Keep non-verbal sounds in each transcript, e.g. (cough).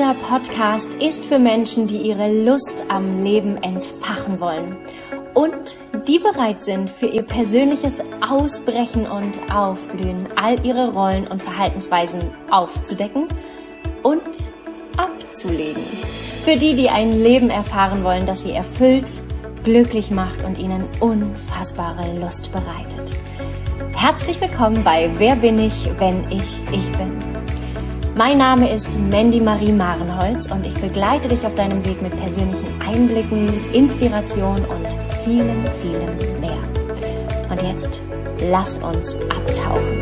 Dieser Podcast ist für Menschen, die ihre Lust am Leben entfachen wollen und die bereit sind, für ihr persönliches Ausbrechen und Aufblühen all ihre Rollen und Verhaltensweisen aufzudecken und abzulegen. Für die, die ein Leben erfahren wollen, das sie erfüllt, glücklich macht und ihnen unfassbare Lust bereitet. Herzlich willkommen bei Wer bin ich, wenn ich ich bin. Mein Name ist Mandy Marie Marenholz und ich begleite dich auf deinem Weg mit persönlichen Einblicken, Inspiration und vielen, vielen mehr. Und jetzt lass uns abtauchen.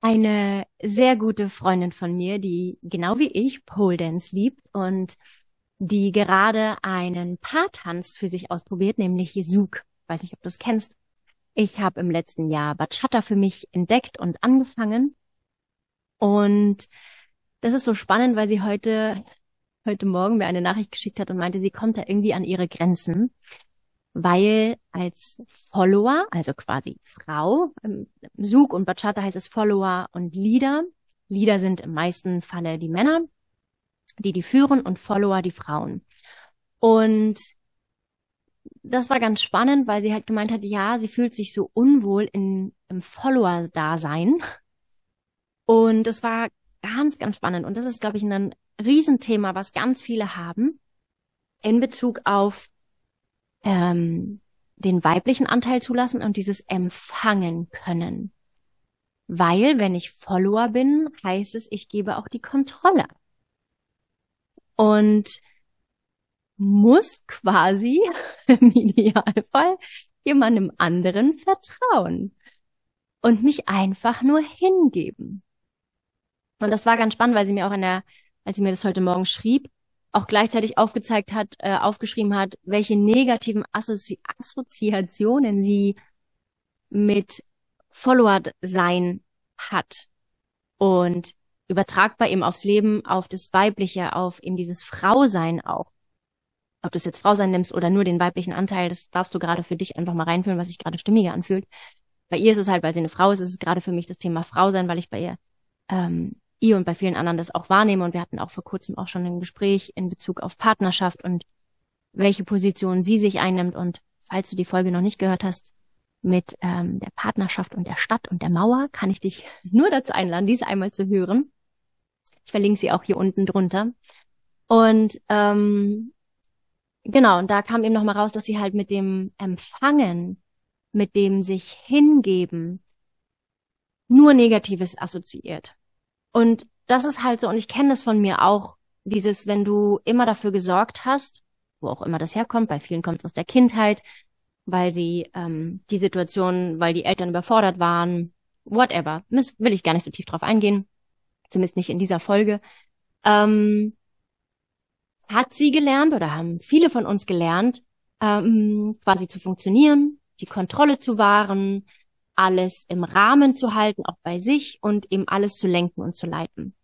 Eine sehr gute Freundin von mir, die genau wie ich Pole Dance liebt und die gerade einen Paartanz für sich ausprobiert, nämlich Jesuk weiß nicht, ob du es kennst. Ich habe im letzten Jahr Bachata für mich entdeckt und angefangen. Und das ist so spannend, weil sie heute, heute Morgen mir eine Nachricht geschickt hat und meinte, sie kommt da irgendwie an ihre Grenzen, weil als Follower, also quasi Frau, Sug und Bachata heißt es Follower und Leader. Leader sind im meisten Falle die Männer, die die führen und Follower die Frauen. Und das war ganz spannend, weil sie halt gemeint hat, ja, sie fühlt sich so unwohl in, im Follower-Dasein. Und das war ganz, ganz spannend. Und das ist, glaube ich, ein Riesenthema, was ganz viele haben in Bezug auf ähm, den weiblichen Anteil zulassen und dieses Empfangen können. Weil, wenn ich Follower bin, heißt es, ich gebe auch die Kontrolle. Und muss quasi (laughs) im Idealfall jemandem anderen vertrauen und mich einfach nur hingeben. Und das war ganz spannend, weil sie mir auch in der, als sie mir das heute Morgen schrieb, auch gleichzeitig aufgezeigt hat, äh, aufgeschrieben hat, welche negativen Assozi Assoziationen sie mit Follower sein hat. Und übertragbar eben aufs Leben, auf das Weibliche, auf eben dieses Frausein auch ob du es jetzt Frau sein nimmst oder nur den weiblichen Anteil, das darfst du gerade für dich einfach mal reinfühlen, was sich gerade stimmiger anfühlt. Bei ihr ist es halt, weil sie eine Frau ist, ist es gerade für mich das Thema Frau sein, weil ich bei ihr, ähm, ihr und bei vielen anderen das auch wahrnehme. Und wir hatten auch vor kurzem auch schon ein Gespräch in Bezug auf Partnerschaft und welche Position sie sich einnimmt. Und falls du die Folge noch nicht gehört hast, mit ähm, der Partnerschaft und der Stadt und der Mauer, kann ich dich (laughs) nur dazu einladen, diese einmal zu hören. Ich verlinke sie auch hier unten drunter. Und ähm, Genau, und da kam eben nochmal raus, dass sie halt mit dem Empfangen, mit dem sich hingeben, nur Negatives assoziiert. Und das ist halt so, und ich kenne das von mir auch, dieses, wenn du immer dafür gesorgt hast, wo auch immer das herkommt, bei vielen kommt es aus der Kindheit, weil sie ähm, die Situation, weil die Eltern überfordert waren, whatever. Will ich gar nicht so tief drauf eingehen, zumindest nicht in dieser Folge. Ähm, hat sie gelernt oder haben viele von uns gelernt, ähm, quasi zu funktionieren, die Kontrolle zu wahren, alles im Rahmen zu halten, auch bei sich und eben alles zu lenken und zu leiten.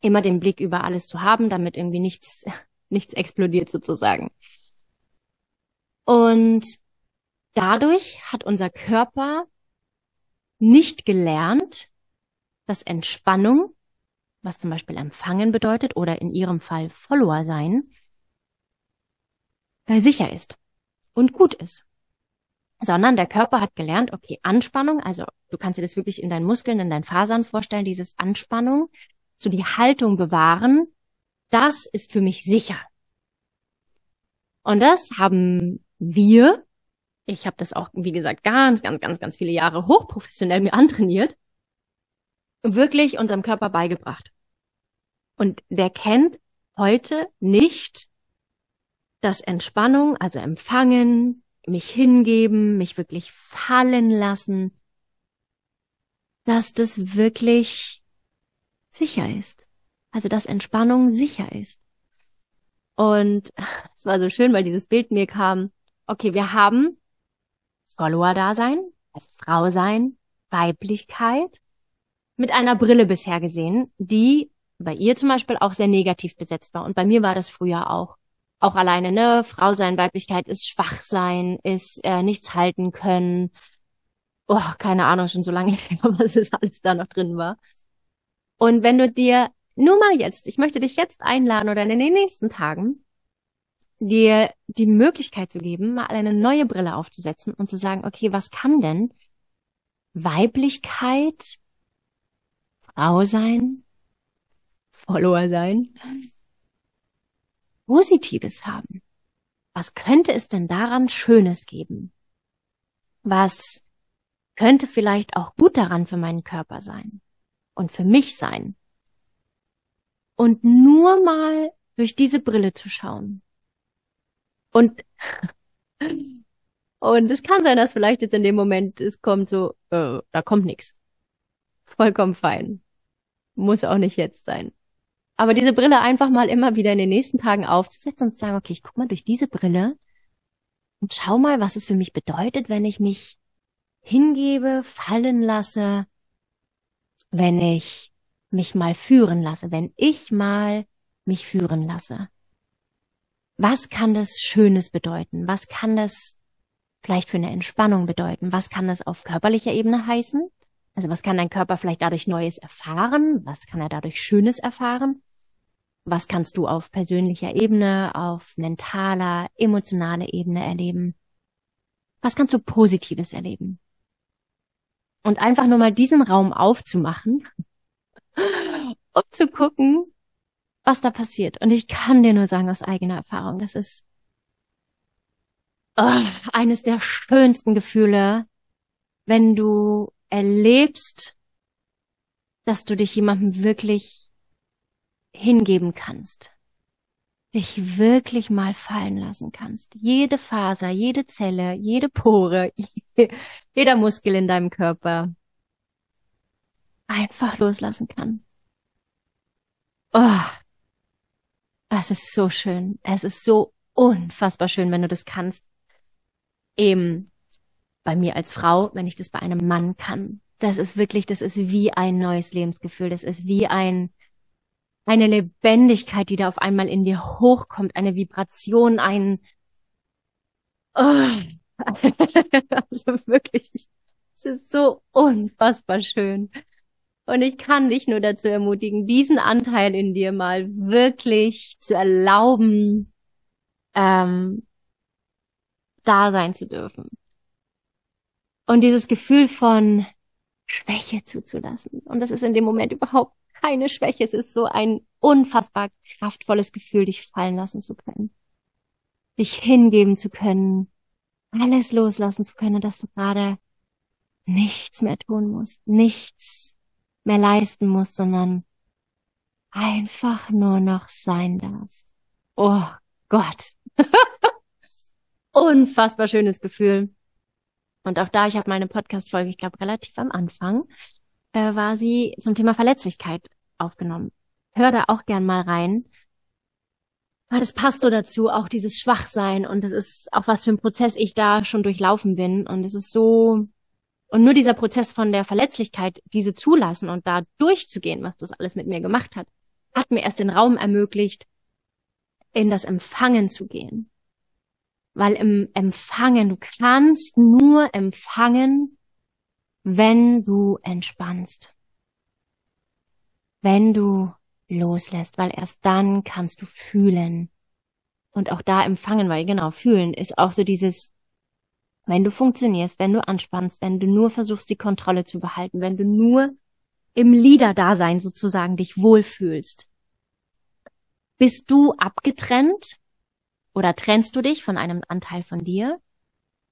Immer den Blick über alles zu haben, damit irgendwie nichts, (laughs) nichts explodiert sozusagen. Und dadurch hat unser Körper nicht gelernt, dass Entspannung was zum Beispiel empfangen bedeutet oder in ihrem Fall Follower sein, äh, sicher ist und gut ist. Sondern der Körper hat gelernt, okay, Anspannung, also du kannst dir das wirklich in deinen Muskeln, in deinen Fasern vorstellen, dieses Anspannung, so die Haltung bewahren, das ist für mich sicher. Und das haben wir, ich habe das auch, wie gesagt, ganz, ganz, ganz, ganz viele Jahre hochprofessionell mir antrainiert, wirklich unserem Körper beigebracht. Und der kennt heute nicht, dass Entspannung, also empfangen, mich hingeben, mich wirklich fallen lassen, dass das wirklich sicher ist. Also dass Entspannung sicher ist. Und es war so schön, weil dieses Bild mir kam, okay, wir haben Follower-Dasein, also Frau sein, Weiblichkeit, mit einer Brille bisher gesehen, die bei ihr zum Beispiel auch sehr negativ besetzt war. Und bei mir war das früher auch. Auch alleine, ne? Frau sein, Weiblichkeit ist schwach sein, ist äh, nichts halten können. Oh, keine Ahnung, schon so lange (laughs) her, was es alles da noch drin war. Und wenn du dir nur mal jetzt, ich möchte dich jetzt einladen oder in den nächsten Tagen, dir die Möglichkeit zu geben, mal eine neue Brille aufzusetzen und zu sagen, okay, was kann denn Weiblichkeit, Frau sein, Follower sein, Positives haben? Was könnte es denn daran Schönes geben? Was könnte vielleicht auch gut daran für meinen Körper sein und für mich sein? Und nur mal durch diese Brille zu schauen. Und, (laughs) und es kann sein, dass vielleicht jetzt in dem Moment es kommt so, äh, da kommt nichts. Vollkommen fein. Muss auch nicht jetzt sein. Aber diese Brille einfach mal immer wieder in den nächsten Tagen aufzusetzen und zu sagen, okay, ich guck mal durch diese Brille und schau mal, was es für mich bedeutet, wenn ich mich hingebe, fallen lasse, wenn ich mich mal führen lasse, wenn ich mal mich führen lasse. Was kann das Schönes bedeuten? Was kann das vielleicht für eine Entspannung bedeuten? Was kann das auf körperlicher Ebene heißen? Also was kann dein Körper vielleicht dadurch Neues erfahren? Was kann er dadurch Schönes erfahren? Was kannst du auf persönlicher Ebene, auf mentaler, emotionaler Ebene erleben? Was kannst du Positives erleben? Und einfach nur mal diesen Raum aufzumachen, (laughs) um zu gucken, was da passiert. Und ich kann dir nur sagen aus eigener Erfahrung, das ist oh, eines der schönsten Gefühle, wenn du erlebst, dass du dich jemandem wirklich hingeben kannst, dich wirklich mal fallen lassen kannst. Jede Faser, jede Zelle, jede Pore, (laughs) jeder Muskel in deinem Körper einfach loslassen kann. Oh, es ist so schön. Es ist so unfassbar schön, wenn du das kannst eben bei mir als Frau, wenn ich das bei einem Mann kann. Das ist wirklich, das ist wie ein neues Lebensgefühl. Das ist wie ein, eine Lebendigkeit, die da auf einmal in dir hochkommt, eine Vibration, ein, oh, (laughs) also wirklich, es ist so unfassbar schön. Und ich kann dich nur dazu ermutigen, diesen Anteil in dir mal wirklich zu erlauben, ähm, da sein zu dürfen. Und dieses Gefühl von Schwäche zuzulassen. Und das ist in dem Moment überhaupt keine Schwäche. Es ist so ein unfassbar kraftvolles Gefühl, dich fallen lassen zu können. Dich hingeben zu können, alles loslassen zu können, dass du gerade nichts mehr tun musst, nichts mehr leisten musst, sondern einfach nur noch sein darfst. Oh Gott. (laughs) unfassbar schönes Gefühl. Und auch da, ich habe meine Podcast-Folge, ich glaube, relativ am Anfang, äh, war sie zum Thema Verletzlichkeit aufgenommen. Hör da auch gern mal rein. Weil das passt so dazu, auch dieses Schwachsein und das ist auch was für ein Prozess ich da schon durchlaufen bin und es ist so, und nur dieser Prozess von der Verletzlichkeit, diese zulassen und da durchzugehen, was das alles mit mir gemacht hat, hat mir erst den Raum ermöglicht, in das Empfangen zu gehen weil im Empfangen, du kannst nur empfangen, wenn du entspannst, wenn du loslässt, weil erst dann kannst du fühlen. Und auch da empfangen, weil genau, fühlen ist auch so dieses, wenn du funktionierst, wenn du anspannst, wenn du nur versuchst, die Kontrolle zu behalten, wenn du nur im Liederdasein sozusagen dich wohlfühlst, bist du abgetrennt oder trennst du dich von einem Anteil von dir?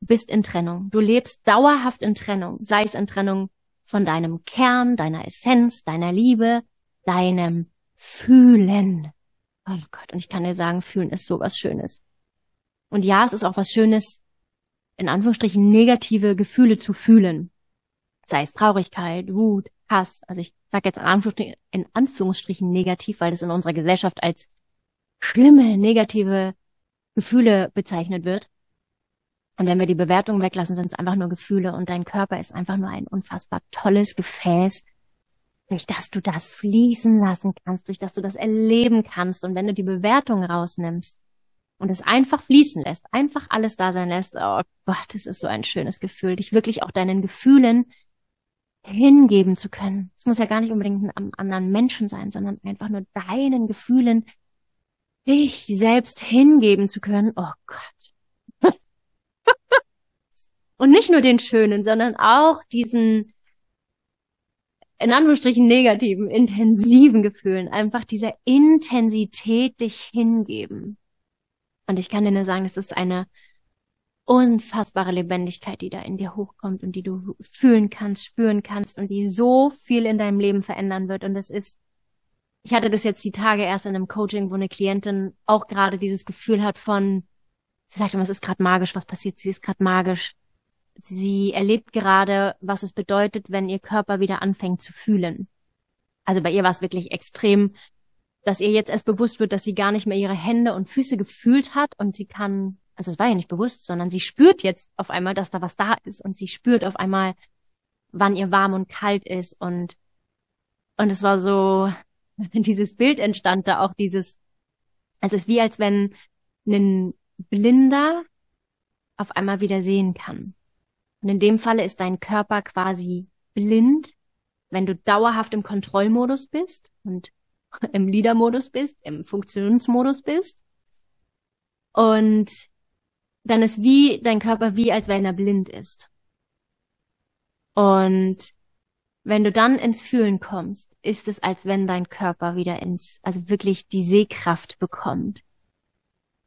Bist in Trennung. Du lebst dauerhaft in Trennung. Sei es in Trennung von deinem Kern, deiner Essenz, deiner Liebe, deinem Fühlen. Oh Gott, und ich kann dir sagen, fühlen ist so was Schönes. Und ja, es ist auch was Schönes, in Anführungsstrichen negative Gefühle zu fühlen. Sei es Traurigkeit, Wut, Hass. Also ich sage jetzt in Anführungsstrichen, in Anführungsstrichen negativ, weil das in unserer Gesellschaft als schlimme, negative Gefühle bezeichnet wird. Und wenn wir die Bewertung weglassen, sind es einfach nur Gefühle und dein Körper ist einfach nur ein unfassbar tolles Gefäß, durch das du das fließen lassen kannst, durch das du das erleben kannst. Und wenn du die Bewertung rausnimmst und es einfach fließen lässt, einfach alles da sein lässt, oh Gott, das ist so ein schönes Gefühl, dich wirklich auch deinen Gefühlen hingeben zu können. Es muss ja gar nicht unbedingt einem anderen Menschen sein, sondern einfach nur deinen Gefühlen, dich selbst hingeben zu können. Oh Gott. (laughs) Und nicht nur den schönen, sondern auch diesen, in Anführungsstrichen negativen, intensiven Gefühlen. Einfach dieser Intensität dich hingeben. Und ich kann dir nur sagen, es ist eine unfassbare Lebendigkeit, die da in dir hochkommt und die du fühlen kannst, spüren kannst und die so viel in deinem Leben verändern wird. Und das ist, ich hatte das jetzt die Tage erst in einem Coaching, wo eine Klientin auch gerade dieses Gefühl hat von, sie sagt immer, es ist gerade magisch, was passiert, sie ist gerade magisch. Sie erlebt gerade, was es bedeutet, wenn ihr Körper wieder anfängt zu fühlen. Also bei ihr war es wirklich extrem, dass ihr jetzt erst bewusst wird, dass sie gar nicht mehr ihre Hände und Füße gefühlt hat und sie kann also es war ja nicht bewusst, sondern sie spürt jetzt auf einmal, dass da was da ist und sie spürt auf einmal, wann ihr warm und kalt ist und und es war so, (laughs) dieses Bild entstand da auch dieses, es ist wie als wenn ein Blinder auf einmal wieder sehen kann. Und in dem Falle ist dein Körper quasi blind, wenn du dauerhaft im Kontrollmodus bist und (laughs) im Leader-Modus bist, im Funktionsmodus bist. Und dann ist wie dein Körper wie, als wenn er blind ist. Und wenn du dann ins Fühlen kommst, ist es, als wenn dein Körper wieder ins, also wirklich die Sehkraft bekommt.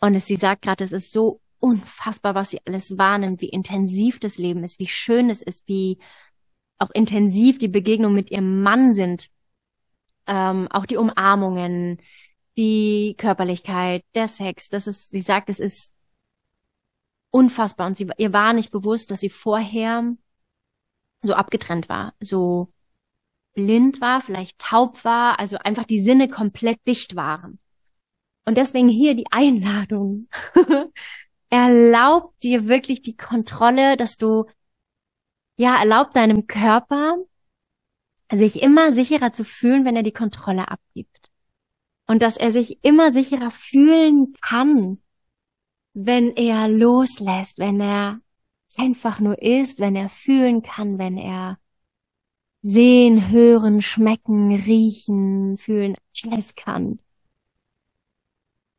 Und es, sie sagt gerade, es ist so unfassbar, was sie alles wahrnimmt, wie intensiv das Leben ist, wie schön es ist, wie auch intensiv die Begegnungen mit ihrem Mann sind, ähm, auch die Umarmungen, die Körperlichkeit, der Sex. Das ist, sie sagt, es ist unfassbar. Und sie, ihr war nicht bewusst, dass sie vorher so abgetrennt war, so blind war, vielleicht taub war, also einfach die Sinne komplett dicht waren. Und deswegen hier die Einladung. (laughs) erlaubt dir wirklich die Kontrolle, dass du, ja, erlaubt deinem Körper, sich immer sicherer zu fühlen, wenn er die Kontrolle abgibt. Und dass er sich immer sicherer fühlen kann, wenn er loslässt, wenn er einfach nur ist, wenn er fühlen kann, wenn er sehen, hören, schmecken, riechen, fühlen, alles kann.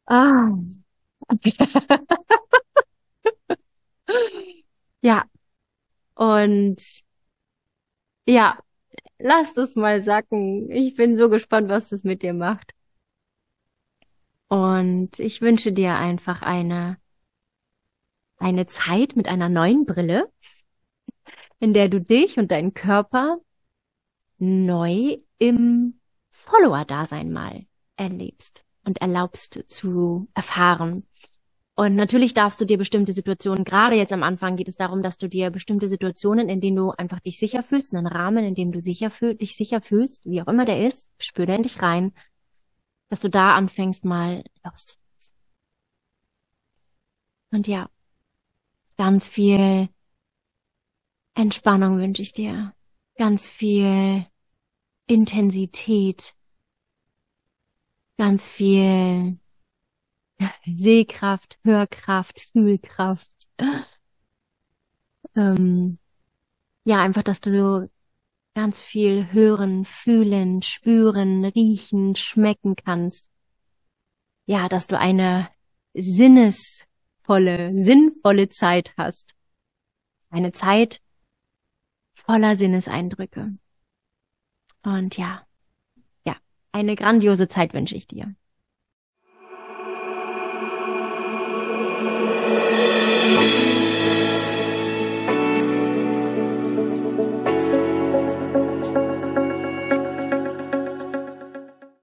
Ah. (laughs) ja. Und ja, lass das mal sacken. Ich bin so gespannt, was das mit dir macht. Und ich wünsche dir einfach eine eine Zeit mit einer neuen Brille, in der du dich und deinen Körper neu im Follower-Dasein mal erlebst und erlaubst zu erfahren. Und natürlich darfst du dir bestimmte Situationen, gerade jetzt am Anfang geht es darum, dass du dir bestimmte Situationen, in denen du einfach dich sicher fühlst, einen Rahmen, in dem du sicher fühl, dich sicher fühlst, wie auch immer der ist, spür da in dich rein, dass du da anfängst mal loszulassen. Und ja, Ganz viel Entspannung wünsche ich dir. Ganz viel Intensität. Ganz viel (laughs) Sehkraft, Hörkraft, Fühlkraft. Ähm, ja, einfach, dass du ganz viel hören, fühlen, spüren, riechen, schmecken kannst. Ja, dass du eine Sinnes volle, sinnvolle Zeit hast. Eine Zeit voller Sinneseindrücke. Und ja, ja, eine grandiose Zeit wünsche ich dir.